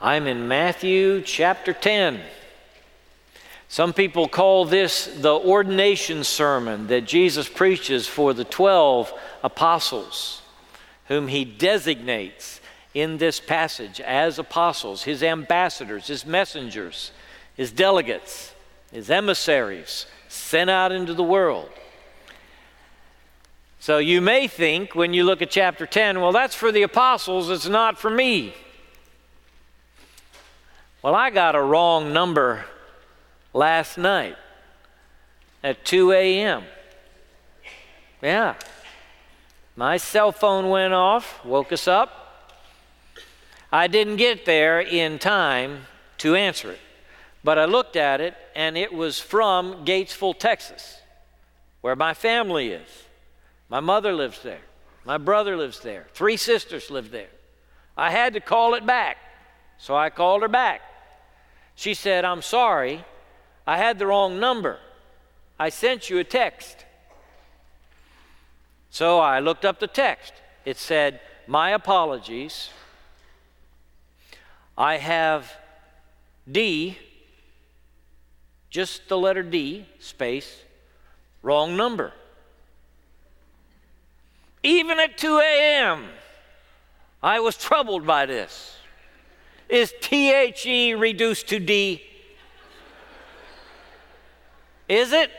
I'm in Matthew chapter 10. Some people call this the ordination sermon that Jesus preaches for the 12 apostles, whom he designates in this passage as apostles, his ambassadors, his messengers, his delegates, his emissaries sent out into the world. So you may think when you look at chapter 10, well, that's for the apostles, it's not for me. Well, I got a wrong number last night at 2 a.m. Yeah. My cell phone went off, woke us up. I didn't get there in time to answer it, but I looked at it and it was from Gatesville, Texas, where my family is. My mother lives there. My brother lives there. Three sisters live there. I had to call it back. So I called her back. She said, I'm sorry. I had the wrong number. I sent you a text. So I looked up the text. It said, My apologies. I have D, just the letter D, space, wrong number. Even at 2 a.m., I was troubled by this. Is THE reduced to D? Is it?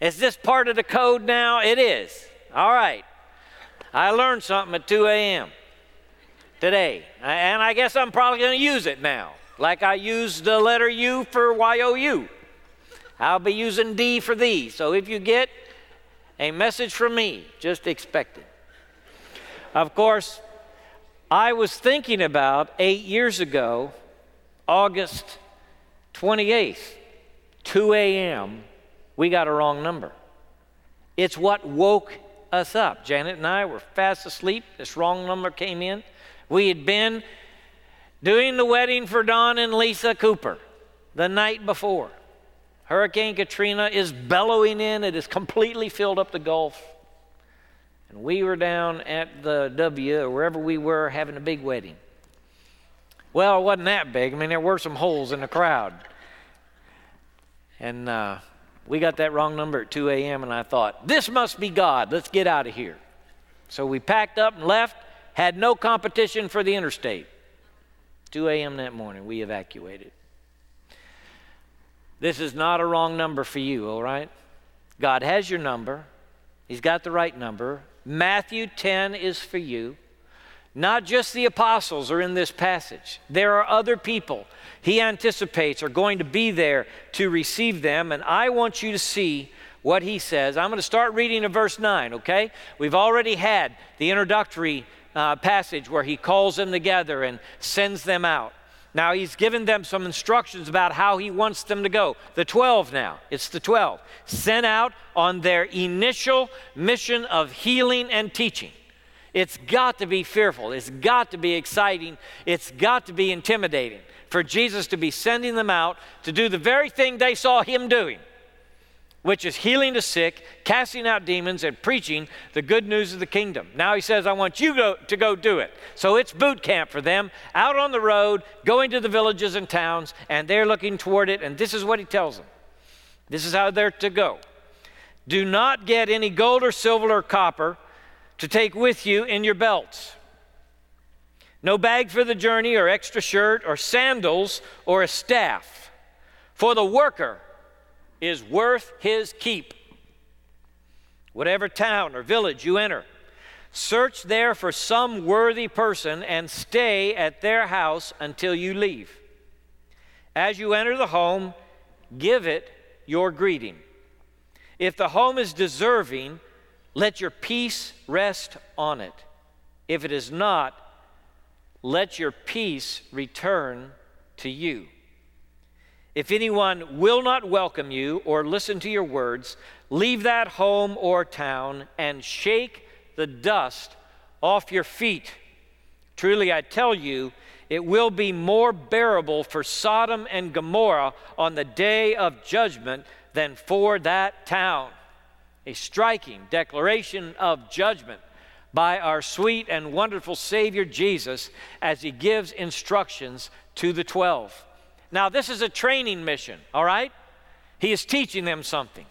Is this part of the code now? It is. All right. I learned something at 2 a.m. today, and I guess I'm probably going to use it now, like I used the letter U for YOU. I'll be using D for thee. So if you get a message from me, just expect it. Of course, I was thinking about eight years ago, August 28th, 2 a.m., we got a wrong number. It's what woke us up. Janet and I were fast asleep. This wrong number came in. We had been doing the wedding for Don and Lisa Cooper the night before. Hurricane Katrina is bellowing in, it has completely filled up the Gulf. And we were down at the W, or wherever we were, having a big wedding. Well, it wasn't that big. I mean, there were some holes in the crowd. And uh, we got that wrong number at 2 a.m., and I thought, this must be God. Let's get out of here. So we packed up and left, had no competition for the interstate. 2 a.m. that morning, we evacuated. This is not a wrong number for you, all right? God has your number, He's got the right number. Matthew 10 is for you. Not just the apostles are in this passage, there are other people he anticipates are going to be there to receive them, and I want you to see what he says. I'm going to start reading in verse 9, okay? We've already had the introductory uh, passage where he calls them together and sends them out. Now he's given them some instructions about how he wants them to go. The 12 now, it's the 12, sent out on their initial mission of healing and teaching. It's got to be fearful, it's got to be exciting, it's got to be intimidating for Jesus to be sending them out to do the very thing they saw him doing which is healing the sick, casting out demons, and preaching the good news of the kingdom. Now he says, I want you go, to go do it. So it's boot camp for them, out on the road, going to the villages and towns, and they're looking toward it, and this is what he tells them. This is how they're to go. Do not get any gold or silver or copper to take with you in your belts. No bag for the journey, or extra shirt, or sandals, or a staff. For the worker, is worth his keep. Whatever town or village you enter, search there for some worthy person and stay at their house until you leave. As you enter the home, give it your greeting. If the home is deserving, let your peace rest on it. If it is not, let your peace return to you. If anyone will not welcome you or listen to your words, leave that home or town and shake the dust off your feet. Truly, I tell you, it will be more bearable for Sodom and Gomorrah on the day of judgment than for that town. A striking declaration of judgment by our sweet and wonderful Savior Jesus as he gives instructions to the 12. Now, this is a training mission, all right? He is teaching them something.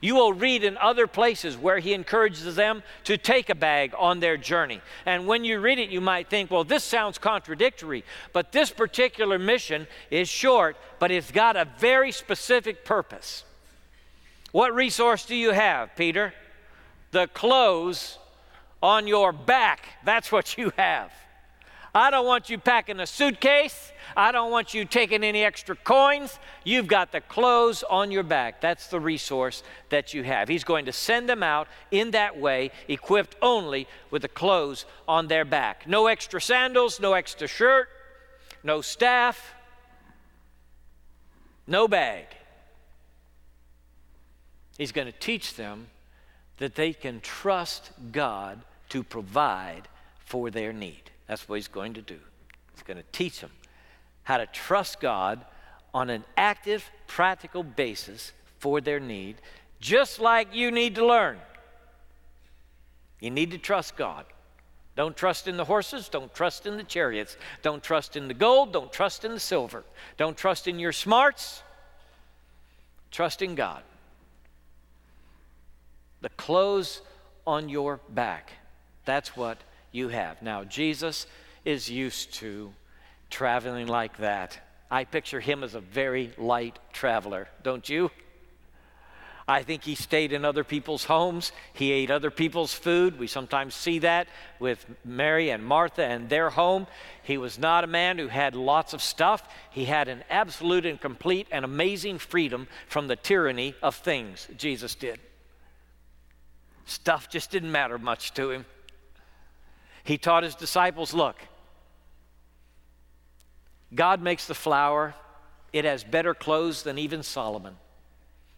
You will read in other places where he encourages them to take a bag on their journey. And when you read it, you might think, well, this sounds contradictory. But this particular mission is short, but it's got a very specific purpose. What resource do you have, Peter? The clothes on your back. That's what you have. I don't want you packing a suitcase. I don't want you taking any extra coins. You've got the clothes on your back. That's the resource that you have. He's going to send them out in that way, equipped only with the clothes on their back. No extra sandals, no extra shirt, no staff, no bag. He's going to teach them that they can trust God to provide for their need. That's what he's going to do. He's going to teach them how to trust God on an active, practical basis for their need, just like you need to learn. You need to trust God. Don't trust in the horses. Don't trust in the chariots. Don't trust in the gold. Don't trust in the silver. Don't trust in your smarts. Trust in God. The clothes on your back. That's what you have. Now, Jesus is used to traveling like that. I picture him as a very light traveler, don't you? I think he stayed in other people's homes. He ate other people's food. We sometimes see that with Mary and Martha and their home. He was not a man who had lots of stuff. He had an absolute and complete and amazing freedom from the tyranny of things. Jesus did. Stuff just didn't matter much to him. He taught his disciples look, God makes the flower, it has better clothes than even Solomon.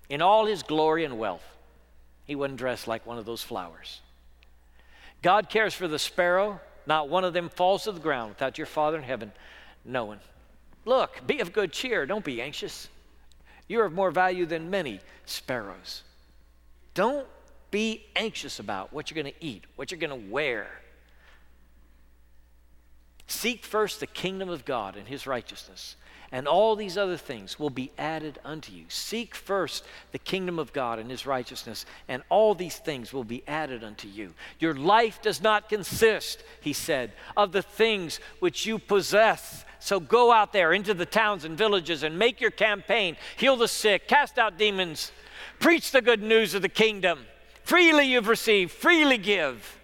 In all his glory and wealth, he wasn't dressed like one of those flowers. God cares for the sparrow, not one of them falls to the ground without your Father in heaven knowing. Look, be of good cheer, don't be anxious. You're of more value than many sparrows. Don't be anxious about what you're going to eat, what you're going to wear. Seek first the kingdom of God and his righteousness, and all these other things will be added unto you. Seek first the kingdom of God and his righteousness, and all these things will be added unto you. Your life does not consist, he said, of the things which you possess. So go out there into the towns and villages and make your campaign. Heal the sick, cast out demons, preach the good news of the kingdom. Freely you've received, freely give.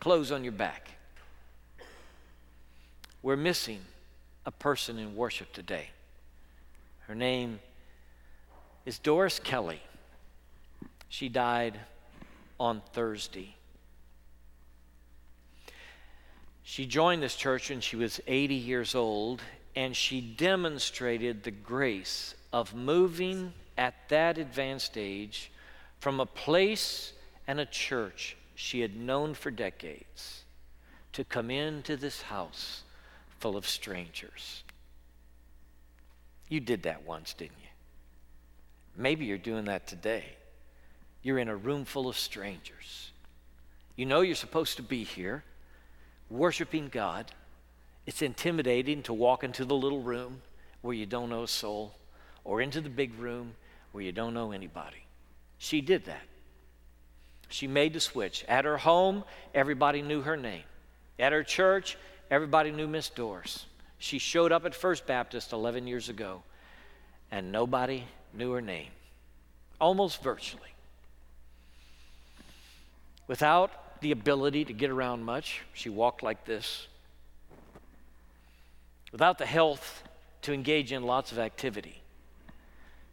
Clothes on your back. We're missing a person in worship today. Her name is Doris Kelly. She died on Thursday. She joined this church when she was 80 years old, and she demonstrated the grace of moving at that advanced age from a place and a church she had known for decades to come into this house full of strangers. You did that once, didn't you? Maybe you're doing that today. You're in a room full of strangers. You know you're supposed to be here, worshiping God. It's intimidating to walk into the little room where you don't know a soul, or into the big room where you don't know anybody. She did that. She made the switch. At her home, everybody knew her name. At her church, everybody knew Miss Doris. She showed up at First Baptist 11 years ago, and nobody knew her name, almost virtually. Without the ability to get around much, she walked like this. Without the health to engage in lots of activity,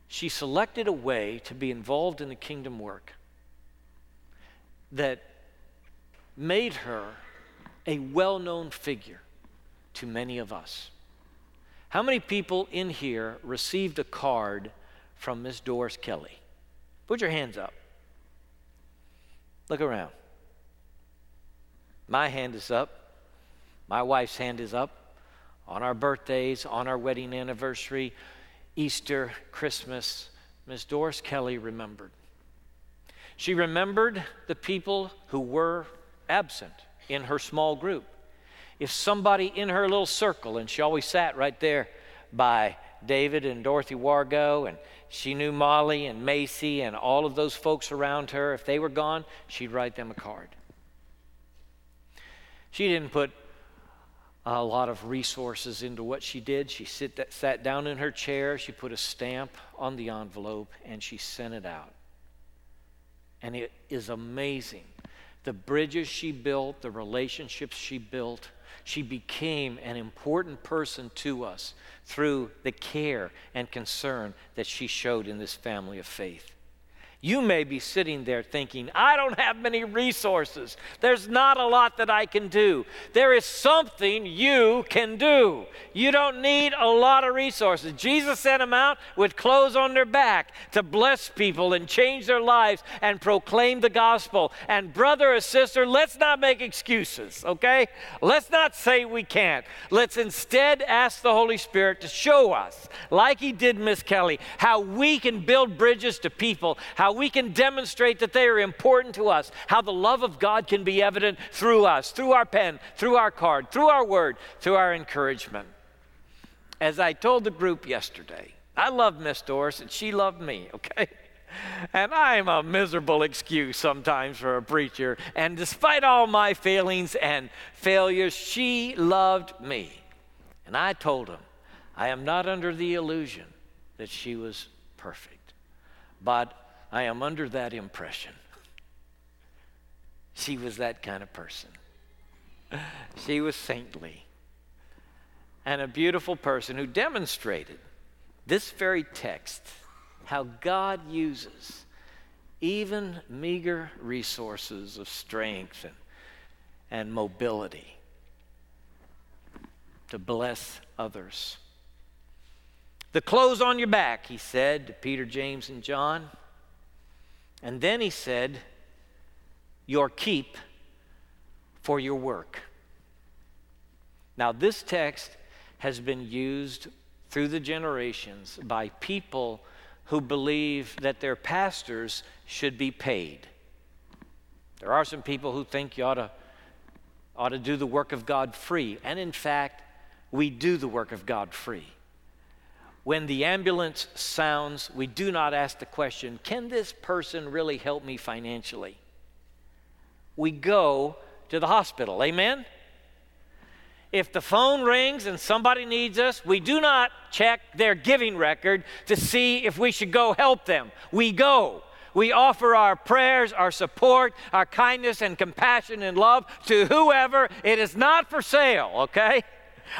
she selected a way to be involved in the kingdom work that made her a well known figure to many of us. How many people in here received a card from Miss Doris Kelly? Put your hands up. Look around. My hand is up. My wife's hand is up. On our birthdays, on our wedding anniversary, Easter, Christmas, Miss Doris Kelly remembered. She remembered the people who were absent in her small group. If somebody in her little circle, and she always sat right there by David and Dorothy Wargo, and she knew Molly and Macy and all of those folks around her. If they were gone, she'd write them a card. She didn't put a lot of resources into what she did. She sit, sat down in her chair, she put a stamp on the envelope, and she sent it out. And it is amazing. The bridges she built, the relationships she built, she became an important person to us through the care and concern that she showed in this family of faith. You may be sitting there thinking, I don't have many resources. There's not a lot that I can do. There is something you can do. You don't need a lot of resources. Jesus sent them out with clothes on their back to bless people and change their lives and proclaim the gospel. And, brother or sister, let's not make excuses, okay? Let's not say we can't. Let's instead ask the Holy Spirit to show us, like He did Miss Kelly, how we can build bridges to people, how how we can demonstrate that they are important to us, how the love of God can be evident through us, through our pen, through our card, through our word, through our encouragement. As I told the group yesterday, I love Miss Doris and she loved me, okay? And I'm a miserable excuse sometimes for a preacher. And despite all my failings and failures, she loved me. And I told him, I am not under the illusion that she was perfect. But I am under that impression. She was that kind of person. She was saintly and a beautiful person who demonstrated this very text how God uses even meager resources of strength and, and mobility to bless others. The clothes on your back, he said to Peter, James, and John. And then he said, Your keep for your work. Now, this text has been used through the generations by people who believe that their pastors should be paid. There are some people who think you ought to, ought to do the work of God free. And in fact, we do the work of God free when the ambulance sounds, we do not ask the question, can this person really help me financially? We go to the hospital. Amen? If the phone rings and somebody needs us, we do not check their giving record to see if we should go help them. We go. We offer our prayers, our support, our kindness and compassion and love to whoever. It is not for sale, okay?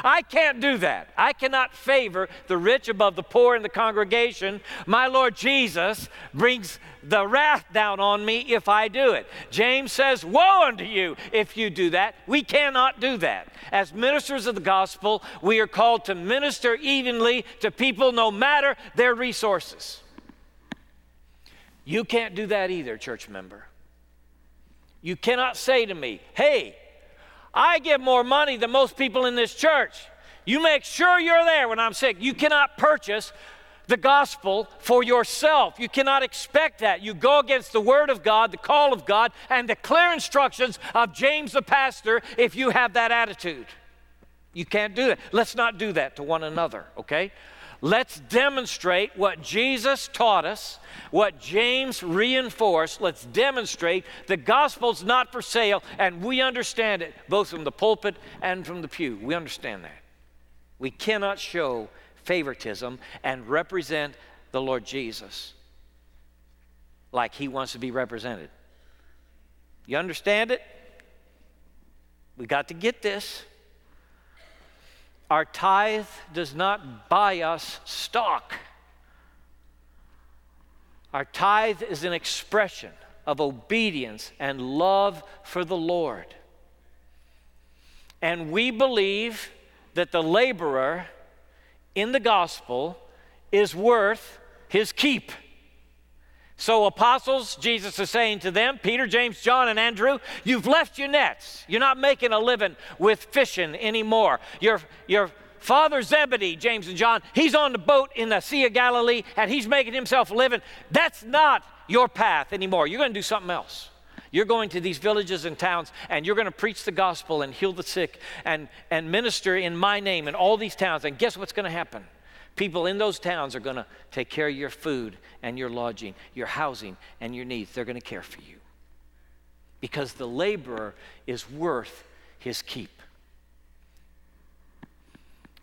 I can't do that. I cannot favor the rich above the poor in the congregation. My Lord Jesus brings the wrath down on me if I do it. James says, Woe unto you if you do that. We cannot do that. As ministers of the gospel, we are called to minister evenly to people no matter their resources. You can't do that either, church member. You cannot say to me, Hey, I give more money than most people in this church. You make sure you're there when I'm sick. You cannot purchase the gospel for yourself. You cannot expect that. You go against the word of God, the call of God, and the clear instructions of James the pastor if you have that attitude. You can't do that. Let's not do that to one another, okay? Let's demonstrate what Jesus taught us, what James reinforced. Let's demonstrate the gospel's not for sale, and we understand it both from the pulpit and from the pew. We understand that. We cannot show favoritism and represent the Lord Jesus like he wants to be represented. You understand it? We got to get this. Our tithe does not buy us stock. Our tithe is an expression of obedience and love for the Lord. And we believe that the laborer in the gospel is worth his keep. So, apostles, Jesus is saying to them, Peter, James, John, and Andrew, you've left your nets. You're not making a living with fishing anymore. You're, you're father Zebedee, James and John, he's on the boat in the Sea of Galilee and he's making himself a living. That's not your path anymore. You're going to do something else. You're going to these villages and towns and you're going to preach the gospel and heal the sick and, and minister in my name in all these towns. And guess what's going to happen? People in those towns are going to take care of your food and your lodging, your housing and your needs. They're going to care for you because the laborer is worth his keep.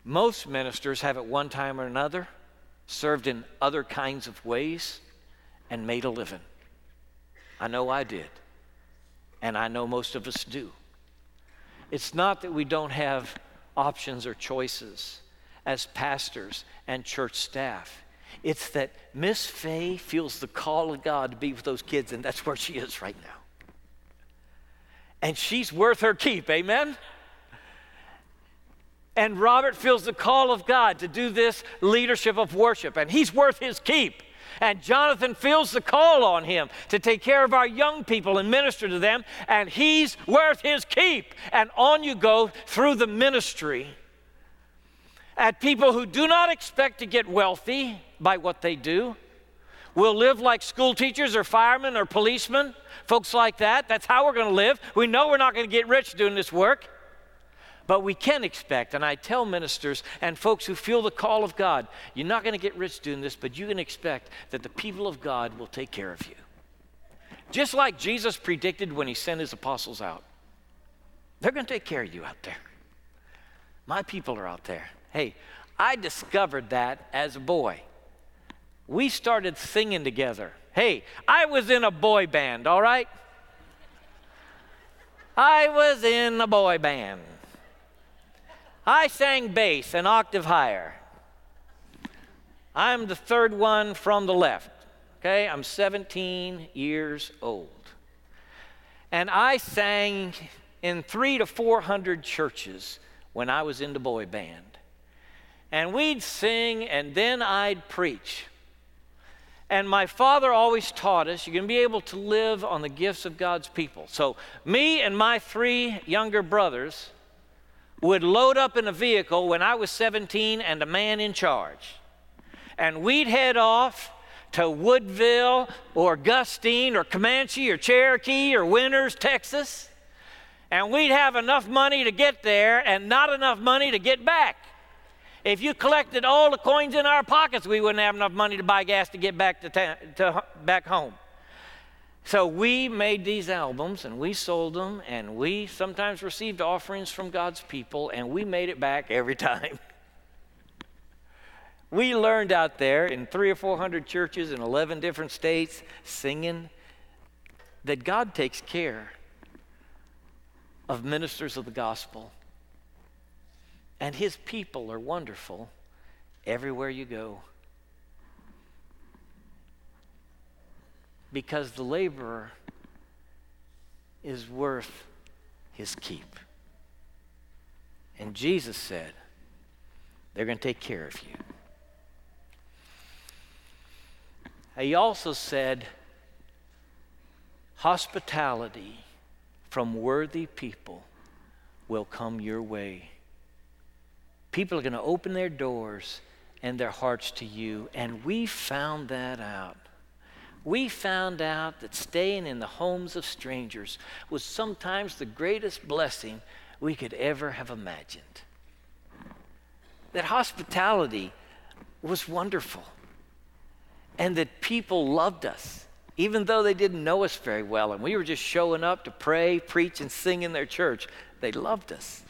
Most ministers have at one time or another served in other kinds of ways and made a living. I know I did, and I know most of us do. It's not that we don't have options or choices as pastors and church staff. It's that Miss Fay feels the call of God to be with those kids, and that's where she is right now. And she's worth her keep, amen? And Robert feels the call of God to do this leadership of worship, and he's worth his keep. And Jonathan feels the call on him to take care of our young people and minister to them, and he's worth his keep. And on you go through the ministry at people who do not expect to get wealthy by what they do, will live like school teachers or firemen or policemen, folks like that. That's how we're going to live. We know we're not going to get rich doing this work. But we can expect, and I tell ministers and folks who feel the call of God, you're not going to get rich doing this, but you can expect that the people of God will take care of you. Just like Jesus predicted when he sent his apostles out. They're going to take care of you out there. My people are out there. Hey, I discovered that as a boy. We started singing together. Hey, I was in a boy band, all right? I was in a boy band. I sang bass an octave higher. I'm the third one from the left. Okay, I'm 17 years old. And I sang in three to 400 churches when I was in the boy band. And we'd sing and then I'd preach. And my father always taught us you're going to be able to live on the gifts of God's people. So, me and my three younger brothers, would load up in a vehicle when I was 17 and a man in charge. And we'd head off to Woodville or Gustine or Comanche or Cherokee or Winters, Texas. And we'd have enough money to get there and not enough money to get back. If you collected all the coins in our pockets, we wouldn't have enough money to buy gas to get back to, to back home. So we made these albums and we sold them and we sometimes received offerings from God's people and we made it back every time. we learned out there in three or four hundred churches in 11 different states singing that God takes care of ministers of the gospel and his people are wonderful everywhere you go. because the laborer is worth his keep. And Jesus said, they're going to take care of you. He also said, hospitality from worthy people will come your way. People are going to open their doors and their hearts to you, and we found that out we found out that staying in the homes of strangers was sometimes the greatest blessing we could ever have imagined. That hospitality was wonderful, and that people loved us, even though they didn't know us very well, and we were just showing up to pray, preach, and sing in their church. They loved us.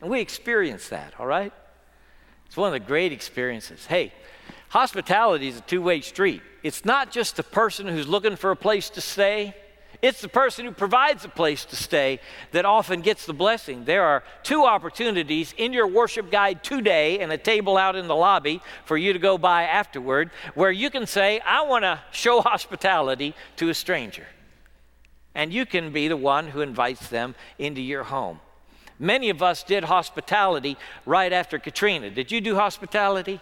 And we experienced that, all right? It's one of the great experiences. Hey, Hospitality is a two way street. It's not just the person who's looking for a place to stay, it's the person who provides a place to stay that often gets the blessing. There are two opportunities in your worship guide today and a table out in the lobby for you to go by afterward where you can say, I want to show hospitality to a stranger. And you can be the one who invites them into your home. Many of us did hospitality right after Katrina. Did you do hospitality?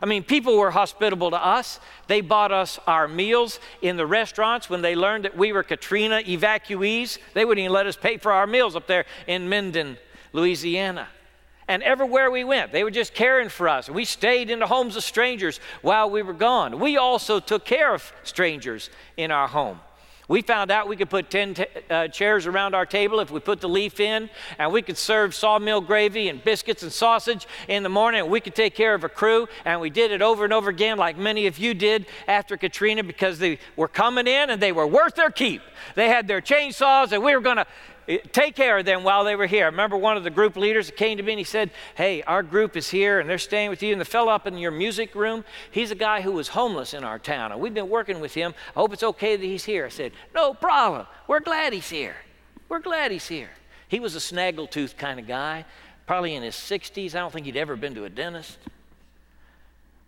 I mean, people were hospitable to us. They bought us our meals in the restaurants when they learned that we were Katrina evacuees. They wouldn't even let us pay for our meals up there in Minden, Louisiana. And everywhere we went, they were just caring for us. We stayed in the homes of strangers while we were gone. We also took care of strangers in our home. We found out we could put 10 t- uh, chairs around our table if we put the leaf in, and we could serve sawmill gravy and biscuits and sausage in the morning, we could take care of a crew. And we did it over and over again, like many of you did after Katrina, because they were coming in and they were worth their keep. They had their chainsaws, and we were going to Eh, take care of them while they were here. I remember one of the group leaders came to me and he said, Hey, our group is here and they're staying with you. And the fellow up in your music room, he's a guy who was homeless in our town and we've been working with him. I hope it's okay that he's here. I said, No problem. We're glad he's here. We're glad he's here. He was a snaggletooth kind of guy, probably in his 60s. I don't think he'd ever been to a dentist.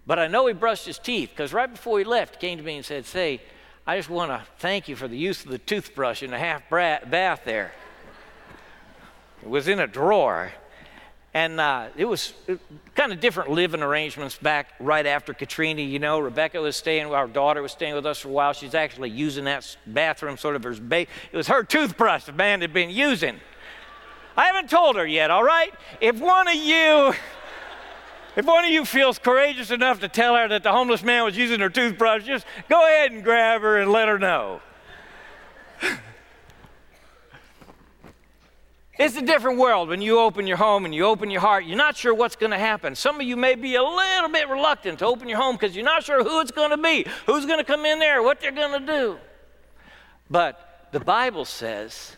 But I know he brushed his teeth because right before he left, he came to me and said, Say, I just want to thank you for the use of the toothbrush in the half bath there. It was in a drawer. And uh, it was kind of different living arrangements back right after Katrina. You know, Rebecca was staying, our daughter was staying with us for a while. She's actually using that bathroom sort of as ba- it was her toothbrush the man had been using. I haven't told her yet, all right? If one of you if one of you feels courageous enough to tell her that the homeless man was using her toothbrush, just go ahead and grab her and let her know. It's a different world when you open your home and you open your heart. You're not sure what's going to happen. Some of you may be a little bit reluctant to open your home because you're not sure who it's going to be, who's going to come in there, what they're going to do. But the Bible says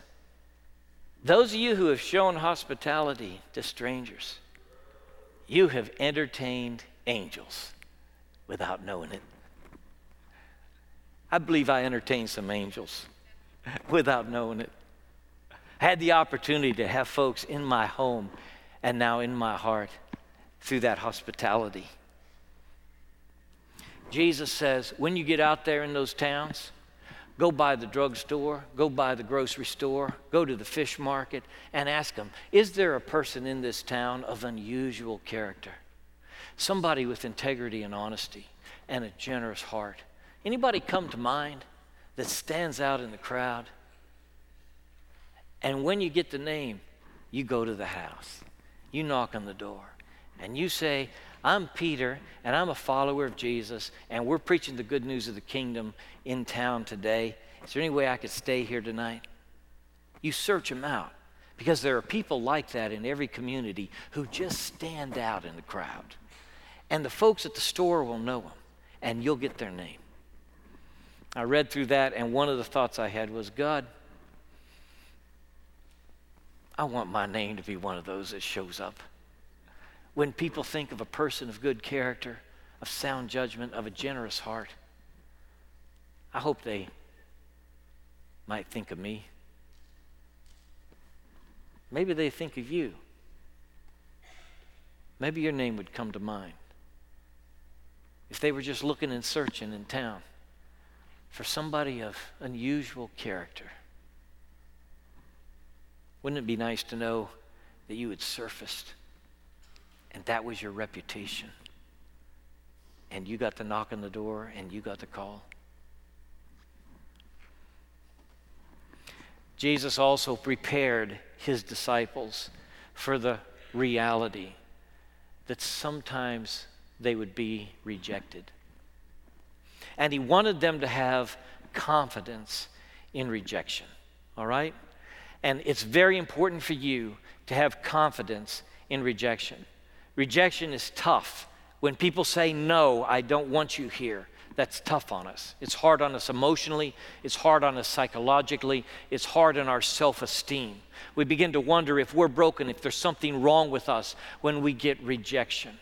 those of you who have shown hospitality to strangers, you have entertained angels without knowing it. I believe I entertained some angels without knowing it had the opportunity to have folks in my home and now in my heart through that hospitality. Jesus says, when you get out there in those towns, go by the drugstore, go by the grocery store, go to the fish market, and ask them, is there a person in this town of unusual character? Somebody with integrity and honesty and a generous heart. Anybody come to mind that stands out in the crowd? And when you get the name, you go to the house. You knock on the door. And you say, I'm Peter, and I'm a follower of Jesus, and we're preaching the good news of the kingdom in town today. Is there any way I could stay here tonight? You search them out because there are people like that in every community who just stand out in the crowd. And the folks at the store will know them, and you'll get their name. I read through that, and one of the thoughts I had was God, I want my name to be one of those that shows up. When people think of a person of good character, of sound judgment, of a generous heart, I hope they might think of me. Maybe they think of you. Maybe your name would come to mind. If they were just looking and searching in town for somebody of unusual character. Wouldn't it be nice to know that you had surfaced and that was your reputation? And you got the knock on the door and you got the call? Jesus also prepared his disciples for the reality that sometimes they would be rejected. And he wanted them to have confidence in rejection. All right? And it's very important for you to have confidence in rejection. Rejection is tough. When people say, No, I don't want you here, that's tough on us. It's hard on us emotionally, it's hard on us psychologically, it's hard on our self esteem. We begin to wonder if we're broken, if there's something wrong with us when we get rejection.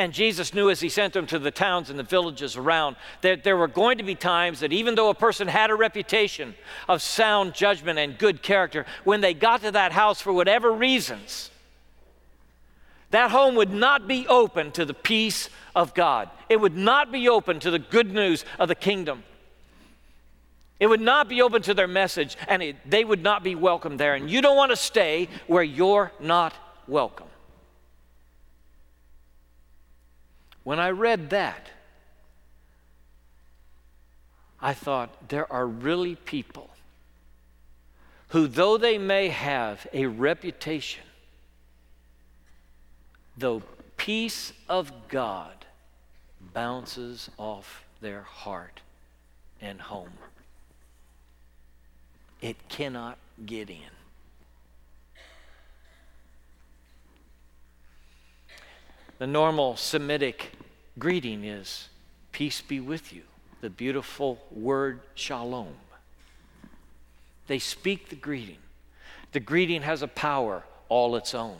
And Jesus knew as he sent them to the towns and the villages around that there were going to be times that even though a person had a reputation of sound judgment and good character, when they got to that house for whatever reasons, that home would not be open to the peace of God. It would not be open to the good news of the kingdom. It would not be open to their message, and it, they would not be welcome there. And you don't want to stay where you're not welcome. When I read that, I thought there are really people who, though they may have a reputation the peace of God bounces off their heart and home. It cannot get in. The normal Semitic greeting is peace be with you, the beautiful word shalom. They speak the greeting. The greeting has a power all its own.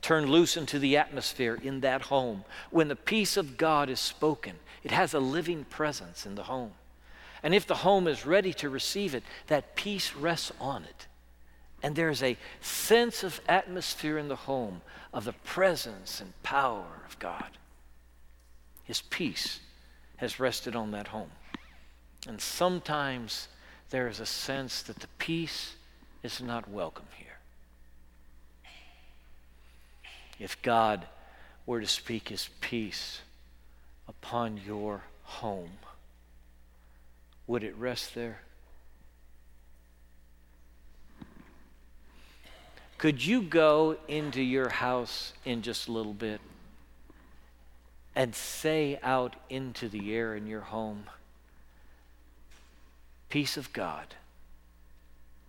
Turn loose into the atmosphere in that home. When the peace of God is spoken, it has a living presence in the home. And if the home is ready to receive it, that peace rests on it. And there's a sense of atmosphere in the home of the presence and power of God. His peace has rested on that home. And sometimes there is a sense that the peace is not welcome here. If God were to speak his peace upon your home, would it rest there? Could you go into your house in just a little bit and say out into the air in your home, Peace of God,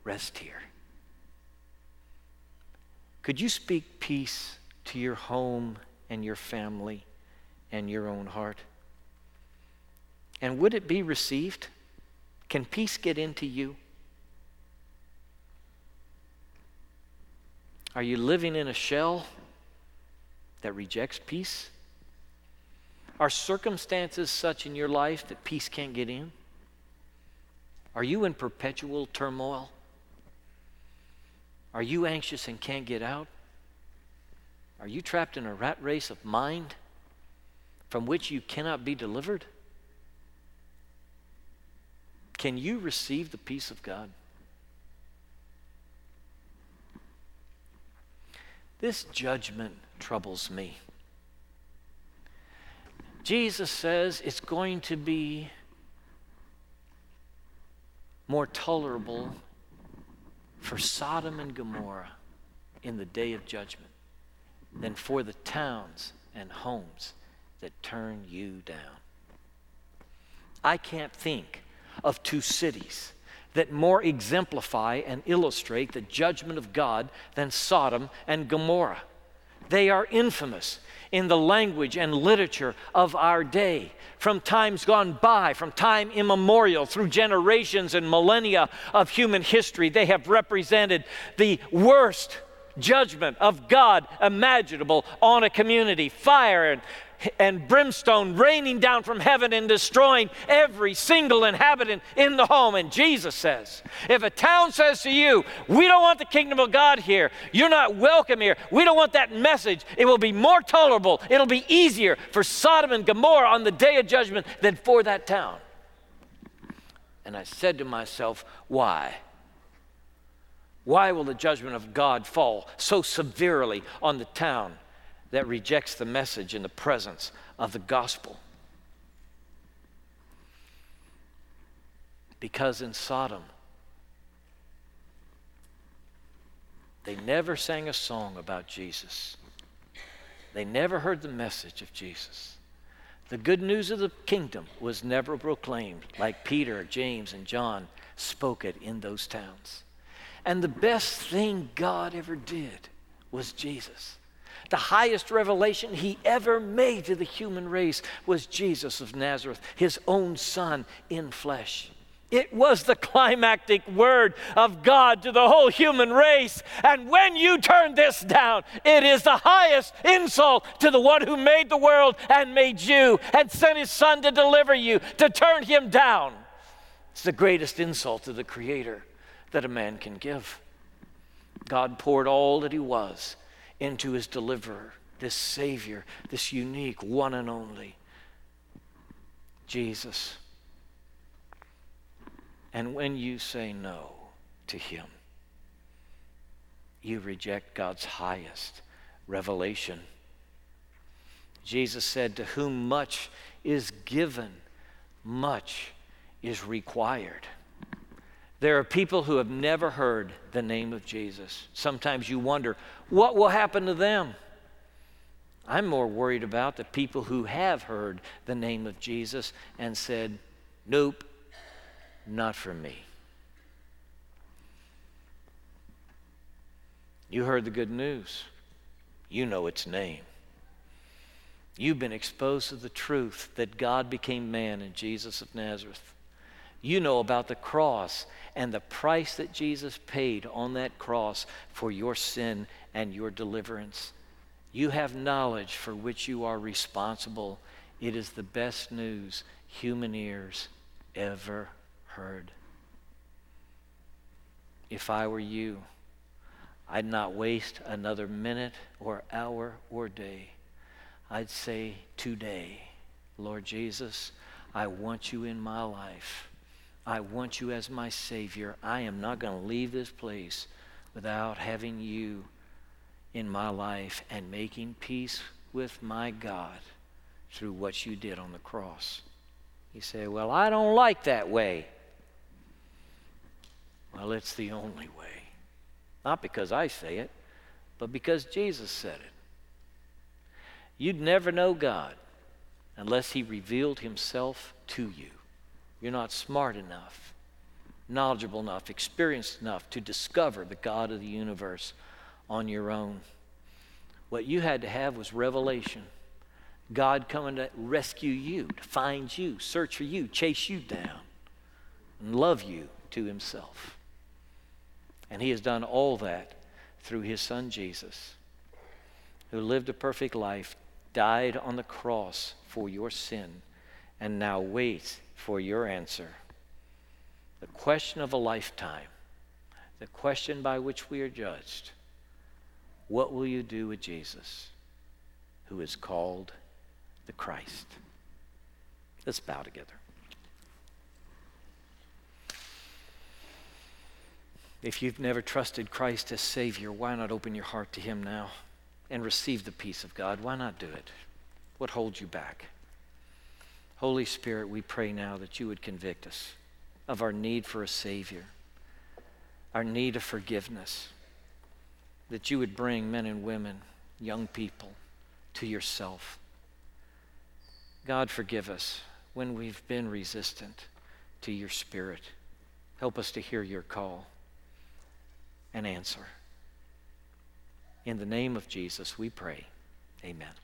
rest here? Could you speak peace to your home and your family and your own heart? And would it be received? Can peace get into you? Are you living in a shell that rejects peace? Are circumstances such in your life that peace can't get in? Are you in perpetual turmoil? Are you anxious and can't get out? Are you trapped in a rat race of mind from which you cannot be delivered? Can you receive the peace of God? This judgment troubles me. Jesus says it's going to be more tolerable for Sodom and Gomorrah in the day of judgment than for the towns and homes that turn you down. I can't think of two cities that more exemplify and illustrate the judgment of God than Sodom and Gomorrah. They are infamous in the language and literature of our day. From times gone by, from time immemorial, through generations and millennia of human history, they have represented the worst judgment of God imaginable on a community. Fire and, and brimstone raining down from heaven and destroying every single inhabitant in the home. And Jesus says, if a town says to you, We don't want the kingdom of God here, you're not welcome here, we don't want that message, it will be more tolerable, it'll be easier for Sodom and Gomorrah on the day of judgment than for that town. And I said to myself, Why? Why will the judgment of God fall so severely on the town that rejects the message and the presence of the gospel? Because in Sodom, they never sang a song about Jesus. They never heard the message of Jesus. The good news of the kingdom was never proclaimed like Peter, James, and John spoke it in those towns. And the best thing God ever did was Jesus. The highest revelation he ever made to the human race was Jesus of Nazareth, his own son in flesh. It was the climactic word of God to the whole human race. And when you turn this down, it is the highest insult to the one who made the world and made you and sent his son to deliver you, to turn him down. It's the greatest insult to the Creator that a man can give. God poured all that he was into his deliverer, this Savior, this unique one and only Jesus. And when you say no to him, you reject God's highest revelation. Jesus said, To whom much is given, much is required. There are people who have never heard the name of Jesus. Sometimes you wonder, what will happen to them? I'm more worried about the people who have heard the name of Jesus and said, Nope, not for me. You heard the good news. You know its name. You've been exposed to the truth that God became man in Jesus of Nazareth. You know about the cross and the price that Jesus paid on that cross for your sin and your deliverance. You have knowledge for which you are responsible. It is the best news human ears ever heard. If I were you, I'd not waste another minute or hour or day. I'd say today, Lord Jesus, I want you in my life. I want you as my Savior. I am not going to leave this place without having you in my life and making peace with my God through what you did on the cross. You say, Well, I don't like that way. Well, it's the only way. Not because I say it, but because Jesus said it. You'd never know God unless He revealed Himself to you. You're not smart enough, knowledgeable enough, experienced enough to discover the God of the universe on your own. What you had to have was revelation. God coming to rescue you, to find you, search for you, chase you down, and love you to Himself. And He has done all that through His Son Jesus, who lived a perfect life, died on the cross for your sin, and now waits for your answer. The question of a lifetime, the question by which we are judged. What will you do with Jesus, who is called the Christ? Let's bow together. If you've never trusted Christ as Savior, why not open your heart to Him now and receive the peace of God? Why not do it? What holds you back? Holy Spirit, we pray now that you would convict us of our need for a Savior, our need of forgiveness, that you would bring men and women, young people, to yourself. God, forgive us when we've been resistant to your Spirit. Help us to hear your call and answer. In the name of Jesus, we pray. Amen.